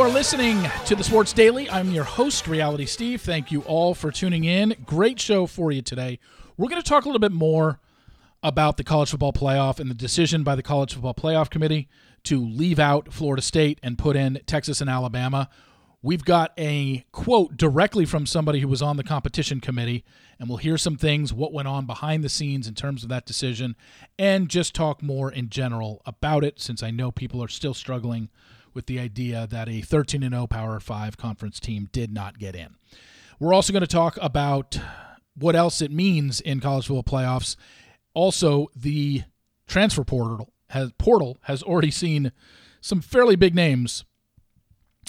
are listening to the Sports Daily. I'm your host, Reality Steve. Thank you all for tuning in. Great show for you today. We're going to talk a little bit more about the college football playoff and the decision by the College Football Playoff Committee to leave out Florida State and put in Texas and Alabama. We've got a quote directly from somebody who was on the competition committee, and we'll hear some things, what went on behind the scenes in terms of that decision, and just talk more in general about it, since I know people are still struggling with the idea that a 13 and 0 Power 5 conference team did not get in. We're also going to talk about what else it means in college football playoffs. Also, the transfer portal has portal has already seen some fairly big names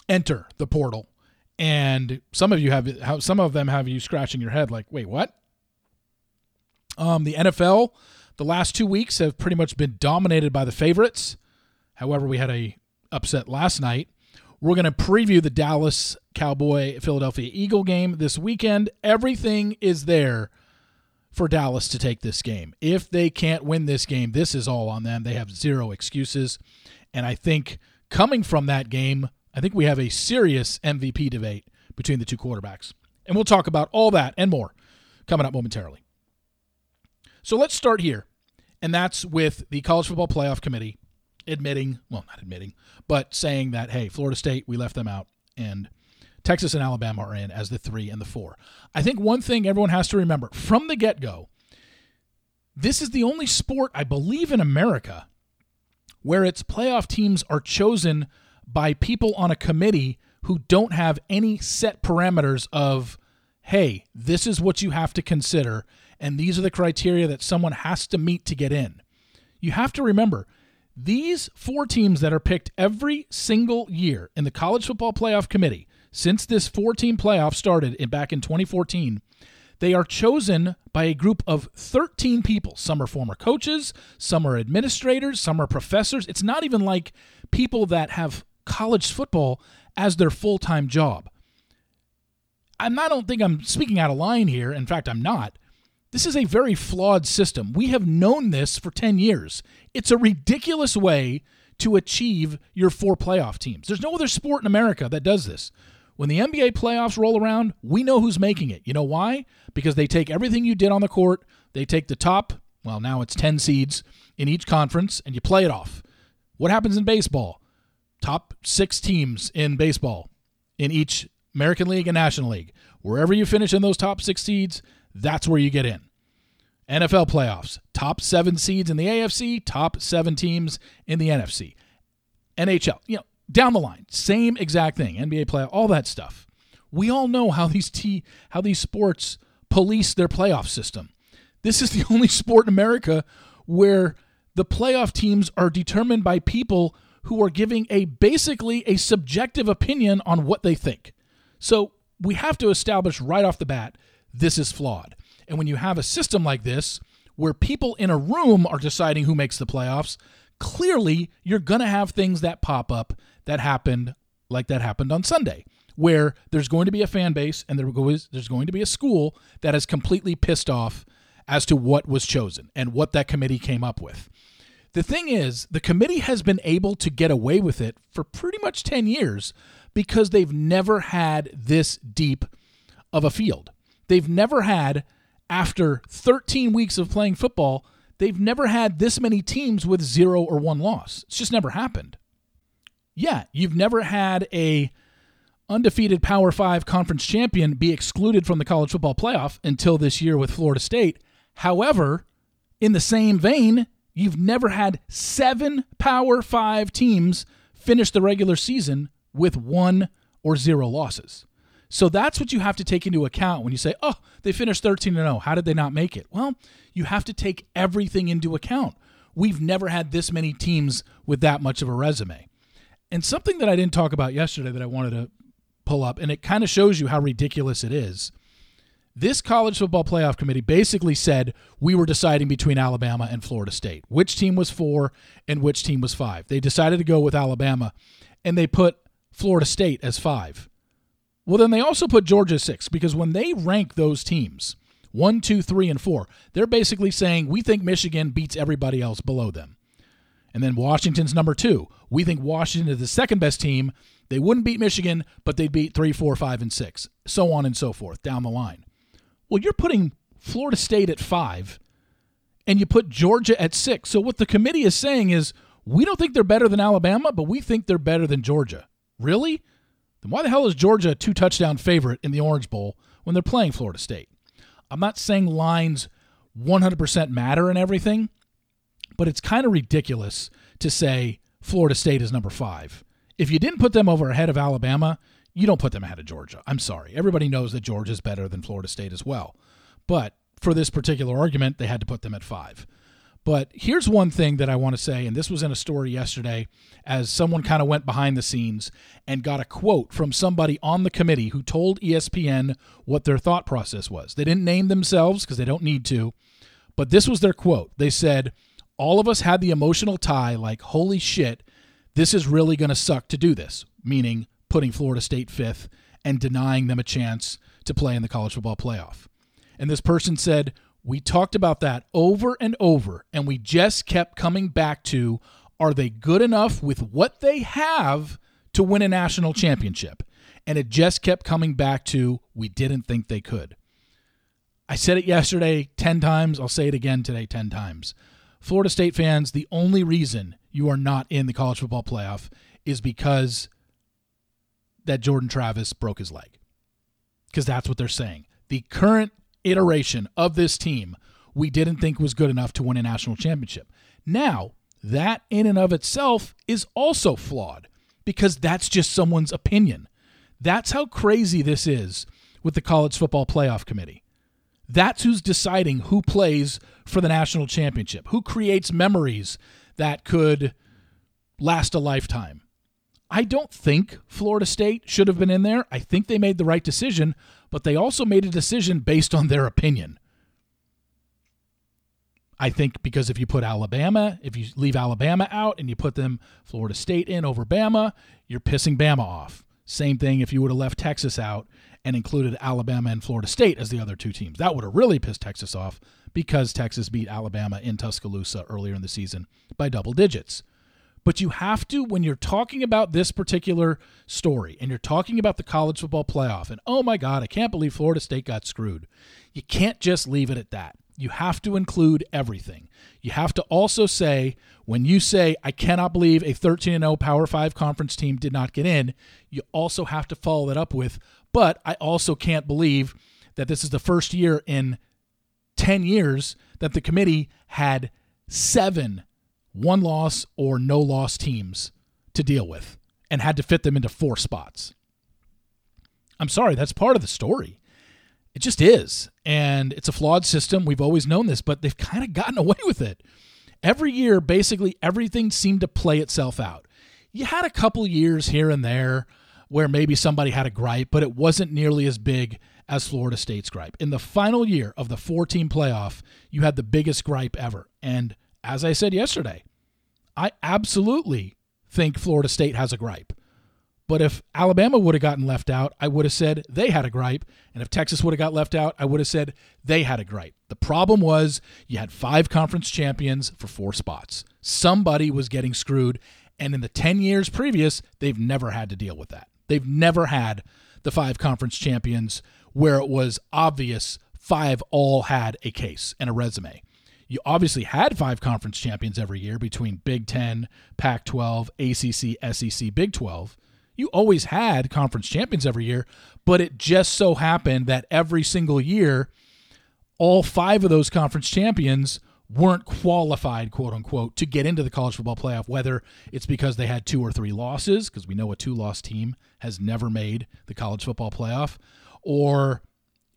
enter the portal. And some of you have some of them have you scratching your head like, "Wait, what?" Um, the NFL, the last 2 weeks have pretty much been dominated by the favorites. However, we had a upset last night. We're going to preview the Dallas Cowboy Philadelphia Eagle game this weekend. Everything is there for Dallas to take this game. If they can't win this game, this is all on them. They have zero excuses. And I think coming from that game, I think we have a serious MVP debate between the two quarterbacks. And we'll talk about all that and more coming up momentarily. So let's start here. And that's with the College Football Playoff Committee admitting, well, not admitting, but saying that, hey, Florida State, we left them out. And Texas and Alabama are in as the three and the four. I think one thing everyone has to remember from the get go this is the only sport, I believe, in America where its playoff teams are chosen by people on a committee who don't have any set parameters of, hey, this is what you have to consider, and these are the criteria that someone has to meet to get in. You have to remember, these four teams that are picked every single year in the College Football Playoff Committee since this four team playoff started in, back in 2014, they are chosen by a group of 13 people. Some are former coaches, some are administrators, some are professors. It's not even like people that have college football as their full time job. I'm, I don't think I'm speaking out of line here. In fact, I'm not. This is a very flawed system. We have known this for 10 years. It's a ridiculous way to achieve your four playoff teams. There's no other sport in America that does this. When the NBA playoffs roll around, we know who's making it. You know why? Because they take everything you did on the court, they take the top, well, now it's 10 seeds in each conference, and you play it off. What happens in baseball? Top six teams in baseball in each American League and National League. Wherever you finish in those top six seeds, that's where you get in. NFL playoffs, top seven seeds in the AFC, top seven teams in the NFC. NHL, you know, down the line, same exact thing. NBA playoff, all that stuff. We all know how these t how these sports police their playoff system. This is the only sport in America where the playoff teams are determined by people who are giving a basically a subjective opinion on what they think. So we have to establish right off the bat this is flawed. And when you have a system like this where people in a room are deciding who makes the playoffs, clearly you're going to have things that pop up that happened like that happened on Sunday, where there's going to be a fan base and there's going to be a school that is completely pissed off as to what was chosen and what that committee came up with. The thing is, the committee has been able to get away with it for pretty much 10 years because they've never had this deep of a field. They've never had, after 13 weeks of playing football, they've never had this many teams with zero or one loss. It's just never happened. Yeah, you've never had a undefeated Power 5 conference champion be excluded from the college football playoff until this year with Florida State. However, in the same vein, you've never had 7 Power 5 teams finish the regular season with one or zero losses. So that's what you have to take into account when you say, "Oh, they finished 13 and 0. How did they not make it?" Well, you have to take everything into account. We've never had this many teams with that much of a resume. And something that I didn't talk about yesterday that I wanted to pull up, and it kind of shows you how ridiculous it is. This college football playoff committee basically said we were deciding between Alabama and Florida State, which team was four and which team was five. They decided to go with Alabama, and they put Florida State as five. Well, then they also put Georgia six because when they rank those teams, one, two, three, and four, they're basically saying we think Michigan beats everybody else below them. And then Washington's number two. We think Washington is the second best team They wouldn't beat Michigan, but they'd beat three, four, five, and six, so on and so forth down the line. Well, you're putting Florida State at five, and you put Georgia at six. So what the committee is saying is, we don't think they're better than Alabama, but we think they're better than Georgia. Really? Then why the hell is Georgia a two touchdown favorite in the Orange Bowl when they're playing Florida State? I'm not saying lines 100% matter and everything, but it's kind of ridiculous to say Florida State is number five. If you didn't put them over ahead of Alabama, you don't put them ahead of Georgia. I'm sorry. Everybody knows that Georgia is better than Florida State as well. But for this particular argument, they had to put them at five. But here's one thing that I want to say, and this was in a story yesterday as someone kind of went behind the scenes and got a quote from somebody on the committee who told ESPN what their thought process was. They didn't name themselves because they don't need to, but this was their quote. They said, All of us had the emotional tie, like, holy shit, this is really going to suck to do this, meaning putting Florida State fifth and denying them a chance to play in the college football playoff. And this person said, We talked about that over and over, and we just kept coming back to are they good enough with what they have to win a national championship? And it just kept coming back to we didn't think they could. I said it yesterday 10 times. I'll say it again today 10 times. Florida State fans, the only reason you are not in the college football playoff is because that Jordan Travis broke his leg. Because that's what they're saying. The current iteration of this team we didn't think was good enough to win a national championship. Now, that in and of itself is also flawed because that's just someone's opinion. That's how crazy this is with the College Football Playoff Committee. That's who's deciding who plays for the national championship, who creates memories that could last a lifetime. I don't think Florida State should have been in there. I think they made the right decision, but they also made a decision based on their opinion. I think because if you put Alabama, if you leave Alabama out and you put them Florida State in over Bama, you're pissing Bama off. Same thing if you would have left Texas out and included Alabama and Florida State as the other two teams. That would have really pissed Texas off because Texas beat Alabama in Tuscaloosa earlier in the season by double digits. But you have to, when you're talking about this particular story and you're talking about the college football playoff, and oh my God, I can't believe Florida State got screwed, you can't just leave it at that you have to include everything. You have to also say, when you say, I cannot believe a 13 0 Power 5 conference team did not get in, you also have to follow that up with, but I also can't believe that this is the first year in 10 years that the committee had seven one loss or no loss teams to deal with and had to fit them into four spots. I'm sorry, that's part of the story. It just is. And it's a flawed system. We've always known this, but they've kind of gotten away with it. Every year, basically, everything seemed to play itself out. You had a couple years here and there where maybe somebody had a gripe, but it wasn't nearly as big as Florida State's gripe. In the final year of the four team playoff, you had the biggest gripe ever. And as I said yesterday, I absolutely think Florida State has a gripe. But if Alabama would have gotten left out, I would have said they had a gripe. And if Texas would have got left out, I would have said they had a gripe. The problem was you had five conference champions for four spots. Somebody was getting screwed. And in the 10 years previous, they've never had to deal with that. They've never had the five conference champions where it was obvious five all had a case and a resume. You obviously had five conference champions every year between Big 10, Pac 12, ACC, SEC, Big 12 you always had conference champions every year, but it just so happened that every single year, all five of those conference champions weren't qualified, quote unquote, to get into the college football playoff, whether it's because they had two or three losses, because we know a two loss team has never made the college football playoff, or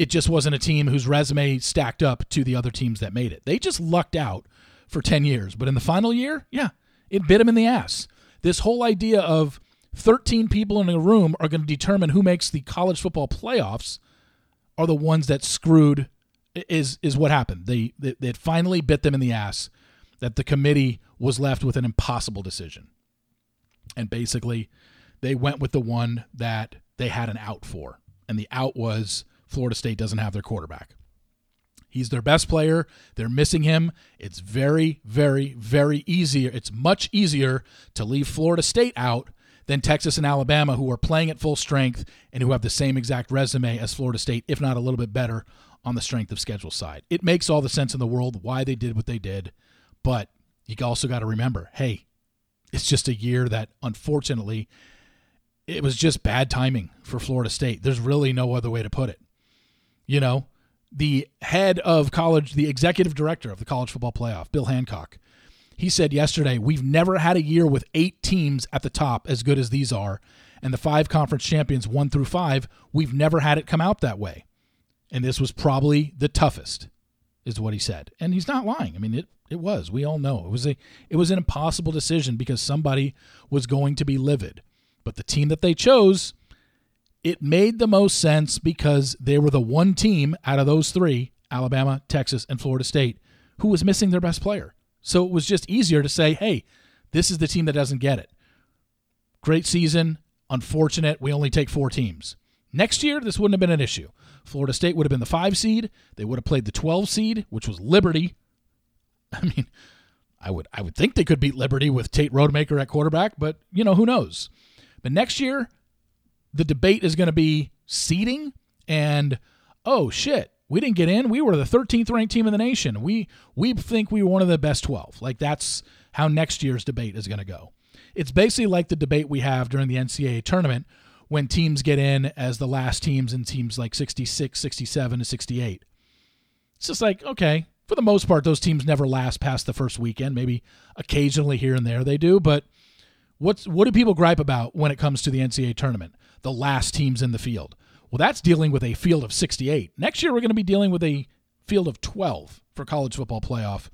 it just wasn't a team whose resume stacked up to the other teams that made it. They just lucked out for 10 years. But in the final year, yeah, it bit them in the ass. This whole idea of 13 people in a room are going to determine who makes the college football playoffs are the ones that screwed is is what happened. They, they it finally bit them in the ass that the committee was left with an impossible decision. And basically they went with the one that they had an out for. And the out was Florida State doesn't have their quarterback. He's their best player. They're missing him. It's very, very, very easier. It's much easier to leave Florida State out than Texas and Alabama, who are playing at full strength and who have the same exact resume as Florida State, if not a little bit better on the strength of schedule side. It makes all the sense in the world why they did what they did, but you also got to remember hey, it's just a year that unfortunately it was just bad timing for Florida State. There's really no other way to put it. You know, the head of college, the executive director of the college football playoff, Bill Hancock, he said yesterday, We've never had a year with eight teams at the top as good as these are. And the five conference champions, one through five, we've never had it come out that way. And this was probably the toughest, is what he said. And he's not lying. I mean, it, it was. We all know. It was a it was an impossible decision because somebody was going to be livid. But the team that they chose, it made the most sense because they were the one team out of those three, Alabama, Texas, and Florida State, who was missing their best player. So it was just easier to say, hey, this is the team that doesn't get it. Great season. Unfortunate. We only take four teams. Next year, this wouldn't have been an issue. Florida State would have been the five seed. They would have played the 12 seed, which was Liberty. I mean, I would I would think they could beat Liberty with Tate Rodemaker at quarterback, but you know who knows. But next year, the debate is going to be seeding and oh shit, we didn't get in. We were the 13th ranked team in the nation. We we think we were one of the best 12. Like that's how next year's debate is going to go. It's basically like the debate we have during the NCAA tournament when teams get in as the last teams in teams like 66, 67 to 68. It's just like, okay, for the most part those teams never last past the first weekend. Maybe occasionally here and there they do, but what's what do people gripe about when it comes to the NCAA tournament? The last teams in the field. Well, that's dealing with a field of 68. Next year, we're going to be dealing with a field of 12 for college football playoff.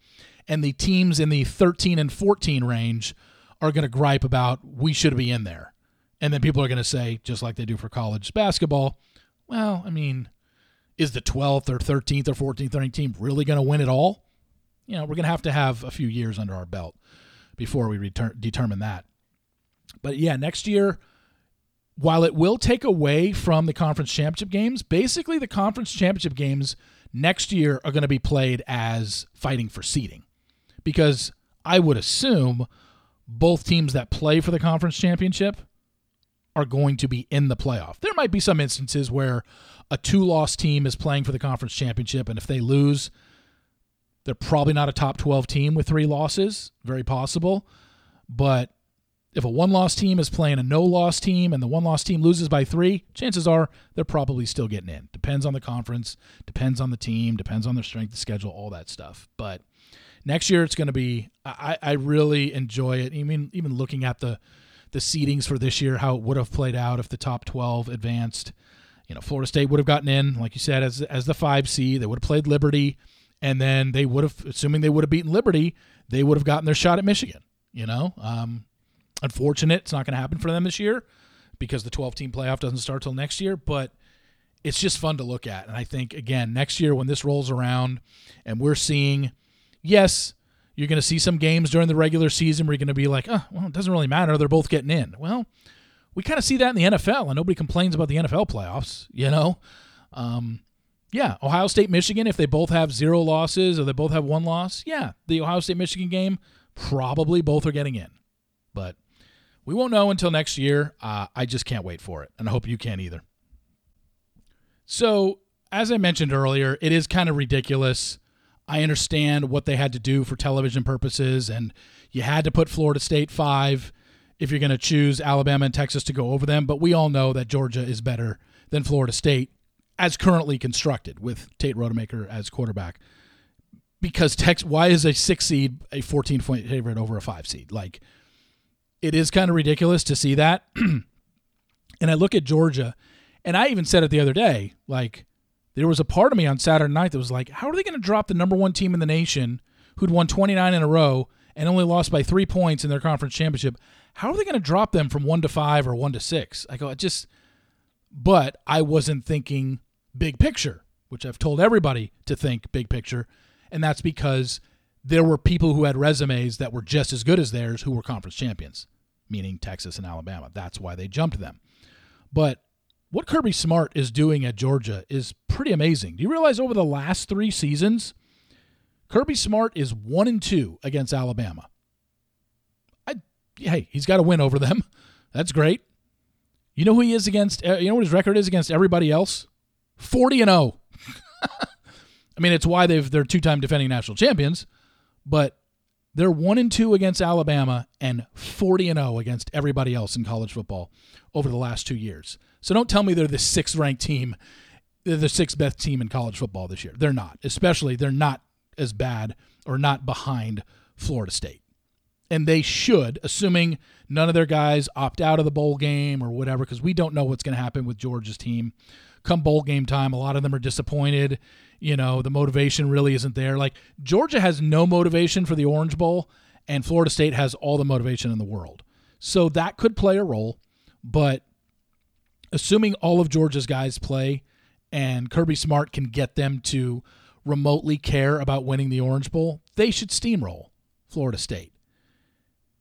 And the teams in the 13 and 14 range are going to gripe about we should be in there. And then people are going to say, just like they do for college basketball, well, I mean, is the 12th or 13th or 14th ranked team really going to win it all? You know, we're going to have to have a few years under our belt before we return, determine that. But yeah, next year, while it will take away from the conference championship games, basically the conference championship games next year are going to be played as fighting for seeding. Because I would assume both teams that play for the conference championship are going to be in the playoff. There might be some instances where a two loss team is playing for the conference championship, and if they lose, they're probably not a top 12 team with three losses. Very possible. But if a one loss team is playing a no loss team and the one loss team loses by three, chances are they're probably still getting in. Depends on the conference, depends on the team, depends on their strength of schedule, all that stuff. But next year it's going to be, I, I really enjoy it. I mean, even looking at the, the seedings for this year, how it would have played out if the top 12 advanced. You know, Florida State would have gotten in, like you said, as, as the 5C. They would have played Liberty, and then they would have, assuming they would have beaten Liberty, they would have gotten their shot at Michigan. You know, um, Unfortunate, it's not going to happen for them this year because the 12 team playoff doesn't start till next year, but it's just fun to look at. And I think, again, next year when this rolls around and we're seeing, yes, you're going to see some games during the regular season where you're going to be like, oh, well, it doesn't really matter. They're both getting in. Well, we kind of see that in the NFL, and nobody complains about the NFL playoffs, you know? Um, yeah, Ohio State, Michigan, if they both have zero losses or they both have one loss, yeah, the Ohio State, Michigan game, probably both are getting in. But we won't know until next year. Uh, I just can't wait for it, and I hope you can't either. So, as I mentioned earlier, it is kind of ridiculous. I understand what they had to do for television purposes, and you had to put Florida State five if you're going to choose Alabama and Texas to go over them. But we all know that Georgia is better than Florida State as currently constructed with Tate Rodemaker as quarterback. Because Tex, why is a six seed a 14 point favorite over a five seed? Like, it is kind of ridiculous to see that. and I look at Georgia, and I even said it the other day, like there was a part of me on Saturday night that was like, how are they going to drop the number one team in the nation who'd won 29 in a row and only lost by three points in their conference championship? How are they going to drop them from one to five or one to six? I go, it just, but I wasn't thinking big picture, which I've told everybody to think big picture. And that's because there were people who had resumes that were just as good as theirs who were conference champions, meaning Texas and Alabama. That's why they jumped them. But what Kirby Smart is doing at Georgia is pretty amazing. Do you realize over the last three seasons, Kirby Smart is one and two against Alabama? I, hey, he's got a win over them. That's great. You know who he is against? Uh, you know what his record is against everybody else? 40 and 0. I mean, it's why they've they're two-time defending national champions, but they're 1 and 2 against Alabama and 40 and 0 against everybody else in college football over the last 2 years. So don't tell me they're the sixth ranked team, they're the sixth best team in college football this year. They're not. Especially they're not as bad or not behind Florida State. And they should, assuming none of their guys opt out of the bowl game or whatever, because we don't know what's going to happen with Georgia's team. Come bowl game time, a lot of them are disappointed. You know, the motivation really isn't there. Like, Georgia has no motivation for the Orange Bowl, and Florida State has all the motivation in the world. So that could play a role. But assuming all of Georgia's guys play and Kirby Smart can get them to remotely care about winning the Orange Bowl, they should steamroll Florida State.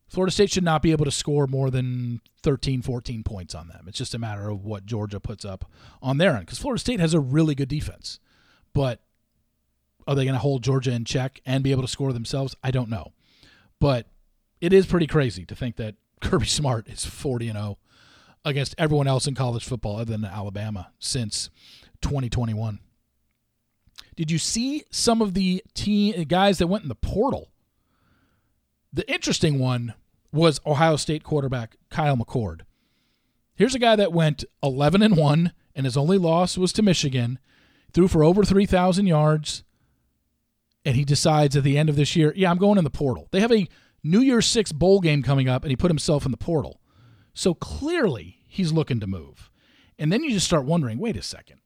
Florida State should not be able to score more than 13, 14 points on them. It's just a matter of what Georgia puts up on their end because Florida State has a really good defense. But are they going to hold Georgia in check and be able to score themselves? I don't know. But it is pretty crazy to think that Kirby Smart is 40 and 0 against everyone else in college football other than Alabama since 2021. Did you see some of the team guys that went in the portal? The interesting one was Ohio State quarterback Kyle McCord. Here's a guy that went 11 and 1 and his only loss was to Michigan, threw for over 3,000 yards, and he decides at the end of this year, yeah, I'm going in the portal. They have a New Year's Six bowl game coming up, and he put himself in the portal. So clearly he's looking to move. And then you just start wondering wait a second.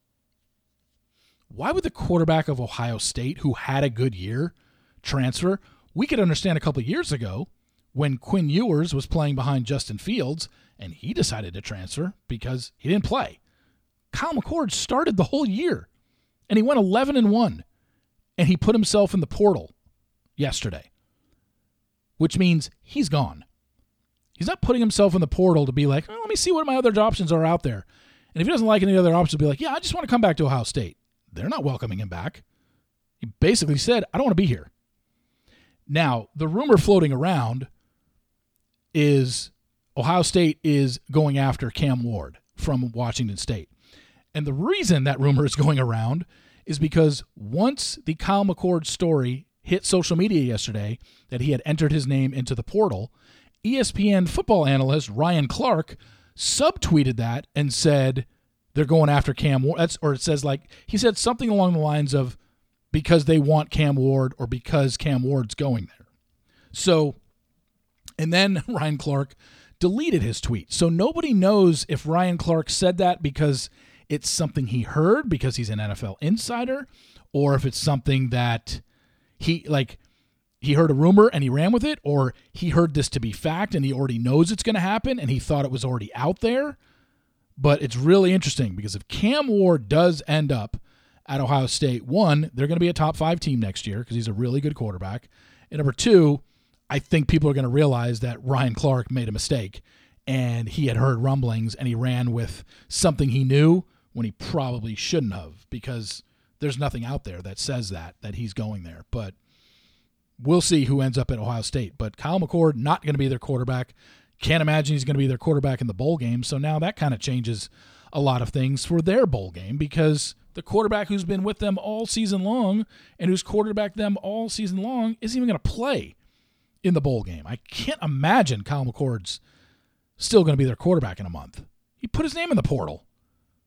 Why would the quarterback of Ohio State, who had a good year, transfer? We could understand a couple years ago when Quinn Ewers was playing behind Justin Fields and he decided to transfer because he didn't play. Kyle McCord started the whole year and he went 11 and 1 and he put himself in the portal yesterday, which means he's gone. He's not putting himself in the portal to be like, oh, let me see what my other options are out there. And if he doesn't like any other options, be like, yeah, I just want to come back to Ohio State. They're not welcoming him back. He basically said, I don't want to be here. Now, the rumor floating around is Ohio State is going after Cam Ward from Washington State. And the reason that rumor is going around is because once the Kyle McCord story hit social media yesterday that he had entered his name into the portal, ESPN football analyst Ryan Clark subtweeted that and said they're going after Cam Ward. That's, or it says like he said something along the lines of because they want Cam Ward or because Cam Ward's going there. So, and then Ryan Clark deleted his tweet. So nobody knows if Ryan Clark said that because it's something he heard because he's an NFL insider or if it's something that he like he heard a rumor and he ran with it or he heard this to be fact and he already knows it's going to happen and he thought it was already out there. But it's really interesting because if Cam Ward does end up at Ohio State, one, they're going to be a top five team next year because he's a really good quarterback. And number two, I think people are going to realize that Ryan Clark made a mistake and he had heard rumblings and he ran with something he knew when he probably shouldn't have because there's nothing out there that says that that he's going there. But we'll see who ends up at Ohio State. But Kyle McCord not going to be their quarterback. Can't imagine he's going to be their quarterback in the bowl game. So now that kind of changes a lot of things for their bowl game because the quarterback who's been with them all season long and who's quarterbacked them all season long isn't even going to play in the bowl game. I can't imagine Kyle McCord's still going to be their quarterback in a month. He put his name in the portal.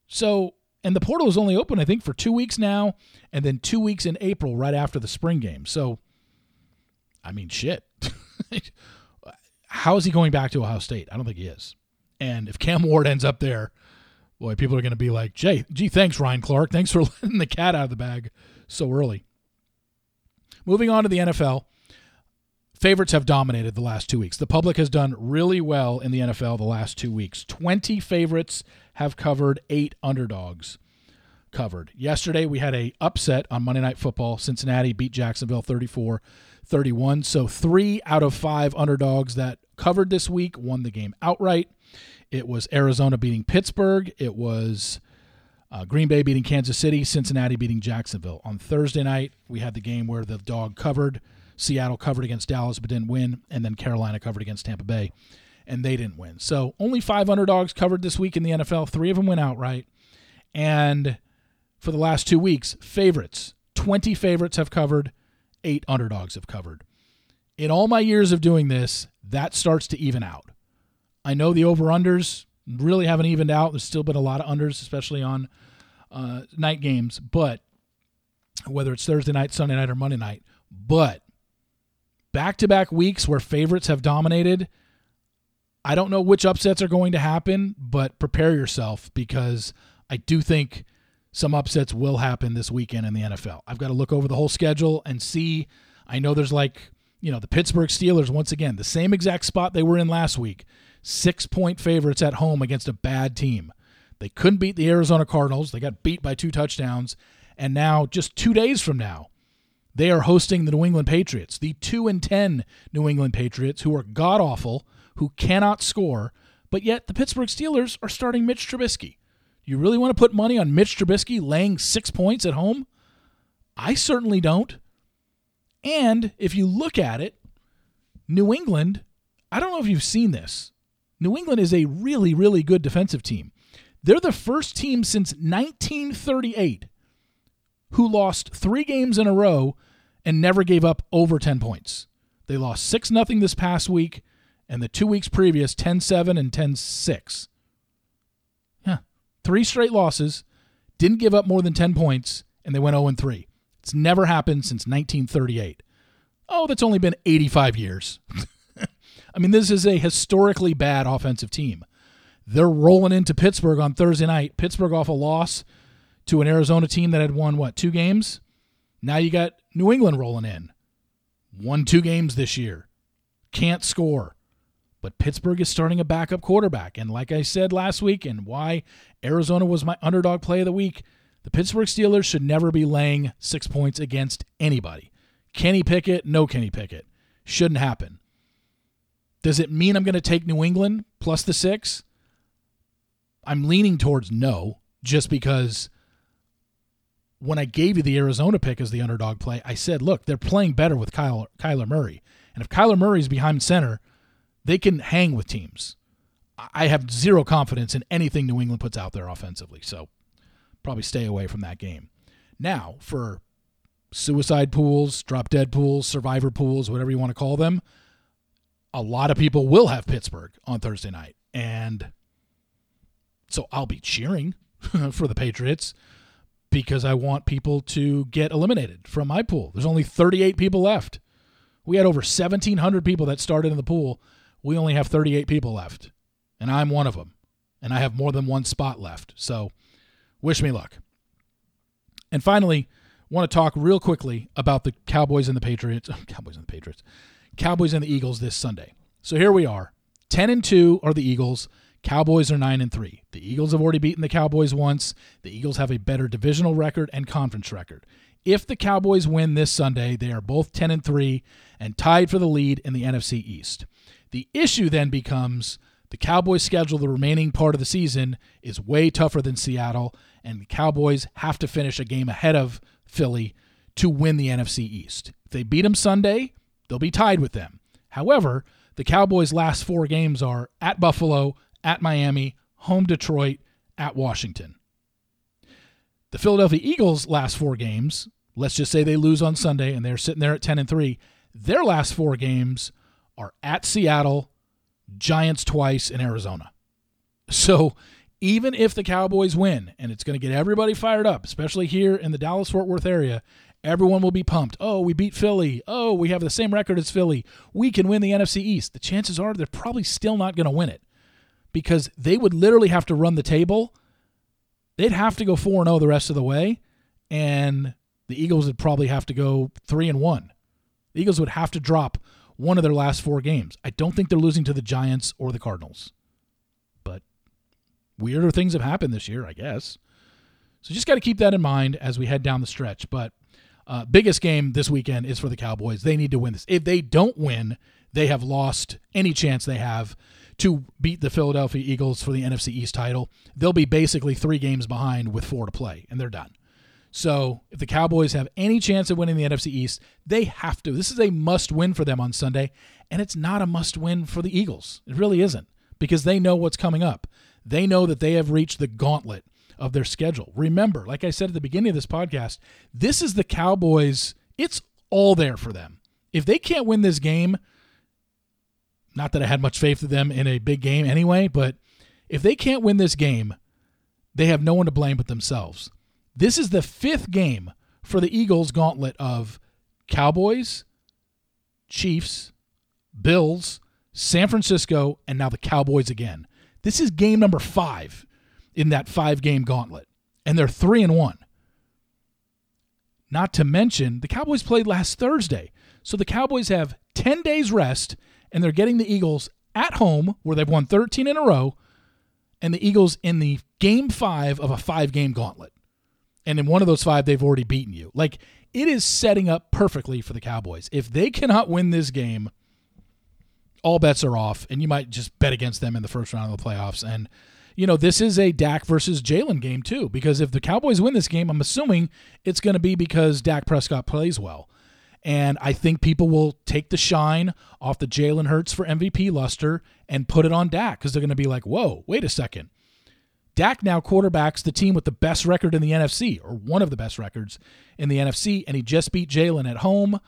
So, and the portal is only open, I think, for two weeks now, and then two weeks in April, right after the spring game. So, I mean, shit. How is he going back to Ohio State? I don't think he is. And if Cam Ward ends up there, boy, people are going to be like, "Jay, gee, thanks, Ryan Clark. Thanks for letting the cat out of the bag so early." Moving on to the NFL, favorites have dominated the last two weeks. The public has done really well in the NFL the last two weeks. 20 favorites have covered, eight underdogs covered. Yesterday, we had a upset on Monday Night Football. Cincinnati beat Jacksonville 34 31. So three out of five underdogs that covered this week won the game outright. It was Arizona beating Pittsburgh. It was uh, Green Bay beating Kansas City, Cincinnati beating Jacksonville. On Thursday night, we had the game where the dog covered. Seattle covered against Dallas but didn't win, and then Carolina covered against Tampa Bay and they didn't win. So only five underdogs covered this week in the NFL. Three of them went outright. And for the last two weeks, favorites 20 favorites have covered, eight underdogs have covered. In all my years of doing this, that starts to even out. I know the over unders really haven't evened out. There's still been a lot of unders, especially on uh, night games, but whether it's Thursday night, Sunday night, or Monday night. But back to back weeks where favorites have dominated, I don't know which upsets are going to happen, but prepare yourself because I do think some upsets will happen this weekend in the NFL. I've got to look over the whole schedule and see. I know there's like, you know, the Pittsburgh Steelers, once again, the same exact spot they were in last week. Six point favorites at home against a bad team. They couldn't beat the Arizona Cardinals. They got beat by two touchdowns. And now, just two days from now, they are hosting the New England Patriots, the 2 and 10 New England Patriots, who are god awful, who cannot score, but yet the Pittsburgh Steelers are starting Mitch Trubisky. You really want to put money on Mitch Trubisky laying six points at home? I certainly don't. And if you look at it, New England, I don't know if you've seen this. New England is a really, really good defensive team. They're the first team since 1938 who lost three games in a row and never gave up over 10 points. They lost 6 0 this past week, and the two weeks previous, 10 7 and 10 6. Yeah, three straight losses, didn't give up more than 10 points, and they went 0 3. It's never happened since 1938. Oh, that's only been 85 years. I mean, this is a historically bad offensive team. They're rolling into Pittsburgh on Thursday night. Pittsburgh off a loss to an Arizona team that had won, what, two games? Now you got New England rolling in. Won two games this year. Can't score. But Pittsburgh is starting a backup quarterback. And like I said last week, and why Arizona was my underdog play of the week, the Pittsburgh Steelers should never be laying six points against anybody. Kenny Pickett, no Kenny Pickett. Shouldn't happen. Does it mean I'm going to take New England plus the six? I'm leaning towards no, just because when I gave you the Arizona pick as the underdog play, I said, look, they're playing better with Kyle, Kyler Murray. And if Kyler Murray's behind center, they can hang with teams. I have zero confidence in anything New England puts out there offensively. So probably stay away from that game. Now, for suicide pools, drop dead pools, survivor pools, whatever you want to call them, a lot of people will have Pittsburgh on Thursday night. And so I'll be cheering for the Patriots because I want people to get eliminated from my pool. There's only 38 people left. We had over 1,700 people that started in the pool. We only have 38 people left, and I'm one of them. And I have more than one spot left. So wish me luck. And finally, want to talk real quickly about the Cowboys and the Patriots. Cowboys and the Patriots. Cowboys and the Eagles this Sunday. So here we are. 10 and 2 are the Eagles. Cowboys are 9 and 3. The Eagles have already beaten the Cowboys once. The Eagles have a better divisional record and conference record. If the Cowboys win this Sunday, they are both 10 and 3 and tied for the lead in the NFC East. The issue then becomes the Cowboys' schedule the remaining part of the season is way tougher than Seattle, and the Cowboys have to finish a game ahead of Philly to win the NFC East. If they beat them Sunday, they'll be tied with them. However, the Cowboys' last four games are at Buffalo, at Miami, home Detroit, at Washington. The Philadelphia Eagles' last four games, let's just say they lose on Sunday and they're sitting there at 10 and 3, their last four games are at Seattle, Giants twice, in Arizona. So even if the Cowboys win, and it's going to get everybody fired up, especially here in the Dallas Fort Worth area, everyone will be pumped. Oh, we beat Philly. Oh, we have the same record as Philly. We can win the NFC East. The chances are they're probably still not going to win it because they would literally have to run the table. They'd have to go 4 0 the rest of the way, and the Eagles would probably have to go 3 and 1. The Eagles would have to drop one of their last four games. I don't think they're losing to the Giants or the Cardinals. But weirder things have happened this year, I guess. So just got to keep that in mind as we head down the stretch. But uh, biggest game this weekend is for the Cowboys. They need to win this. If they don't win, they have lost any chance they have to beat the Philadelphia Eagles for the NFC East title. They'll be basically three games behind with four to play, and they're done. So if the Cowboys have any chance of winning the NFC East, they have to. This is a must win for them on Sunday, and it's not a must win for the Eagles. It really isn't because they know what's coming up. They know that they have reached the gauntlet of their schedule. Remember, like I said at the beginning of this podcast, this is the Cowboys. It's all there for them. If they can't win this game, not that I had much faith in them in a big game anyway, but if they can't win this game, they have no one to blame but themselves. This is the fifth game for the Eagles gauntlet of Cowboys, Chiefs, Bills, San Francisco, and now the Cowboys again. This is game number five in that five game gauntlet, and they're three and one. Not to mention, the Cowboys played last Thursday. So the Cowboys have 10 days rest, and they're getting the Eagles at home, where they've won 13 in a row, and the Eagles in the game five of a five game gauntlet. And in one of those five, they've already beaten you. Like, it is setting up perfectly for the Cowboys. If they cannot win this game, all bets are off, and you might just bet against them in the first round of the playoffs. And you know, this is a Dak versus Jalen game too, because if the Cowboys win this game, I'm assuming it's going to be because Dak Prescott plays well. And I think people will take the shine off the Jalen Hurts for MVP luster and put it on Dak because they're going to be like, whoa, wait a second. Dak now quarterbacks the team with the best record in the NFC, or one of the best records in the NFC, and he just beat Jalen at home.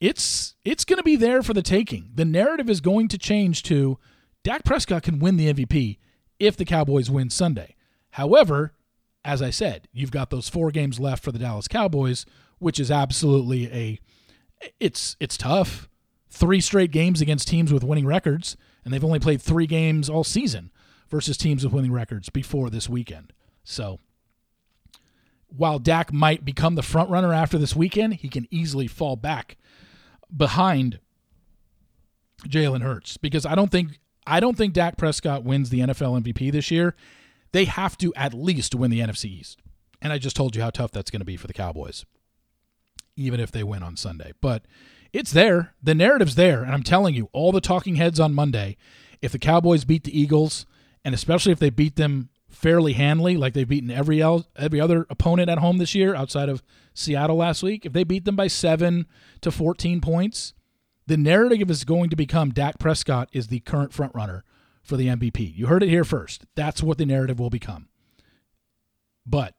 It's it's going to be there for the taking. The narrative is going to change to Dak Prescott can win the MVP if the Cowboys win Sunday. However, as I said, you've got those four games left for the Dallas Cowboys, which is absolutely a it's it's tough. Three straight games against teams with winning records, and they've only played three games all season versus teams with winning records before this weekend. So while Dak might become the front runner after this weekend, he can easily fall back behind Jalen Hurts because I don't think I don't think Dak Prescott wins the NFL MVP this year. They have to at least win the NFC East. And I just told you how tough that's going to be for the Cowboys, even if they win on Sunday. But it's there. The narrative's there. And I'm telling you, all the talking heads on Monday, if the Cowboys beat the Eagles, and especially if they beat them fairly handily, like they've beaten every every other opponent at home this year outside of Seattle last week, if they beat them by seven to 14 points, the narrative is going to become Dak Prescott is the current frontrunner for the MVP. You heard it here first. That's what the narrative will become. But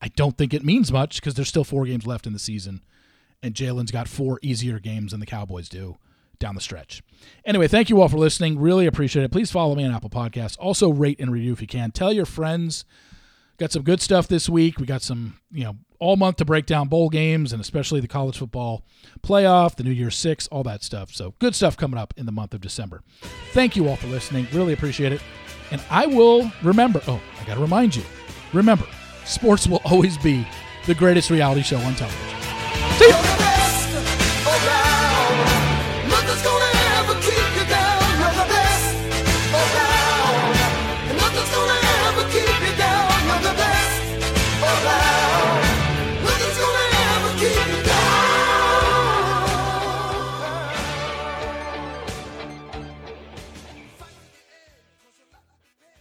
I don't think it means much because there's still four games left in the season, and Jalen's got four easier games than the Cowboys do down the stretch. Anyway, thank you all for listening. Really appreciate it. Please follow me on Apple Podcasts. Also, rate and review if you can. Tell your friends. Got some good stuff this week. We got some, you know, all month to break down bowl games and especially the college football playoff, the New Year Six, all that stuff. So good stuff coming up in the month of December. Thank you all for listening. Really appreciate it. And I will remember, oh, I got to remind you remember, sports will always be the greatest reality show on television. See you.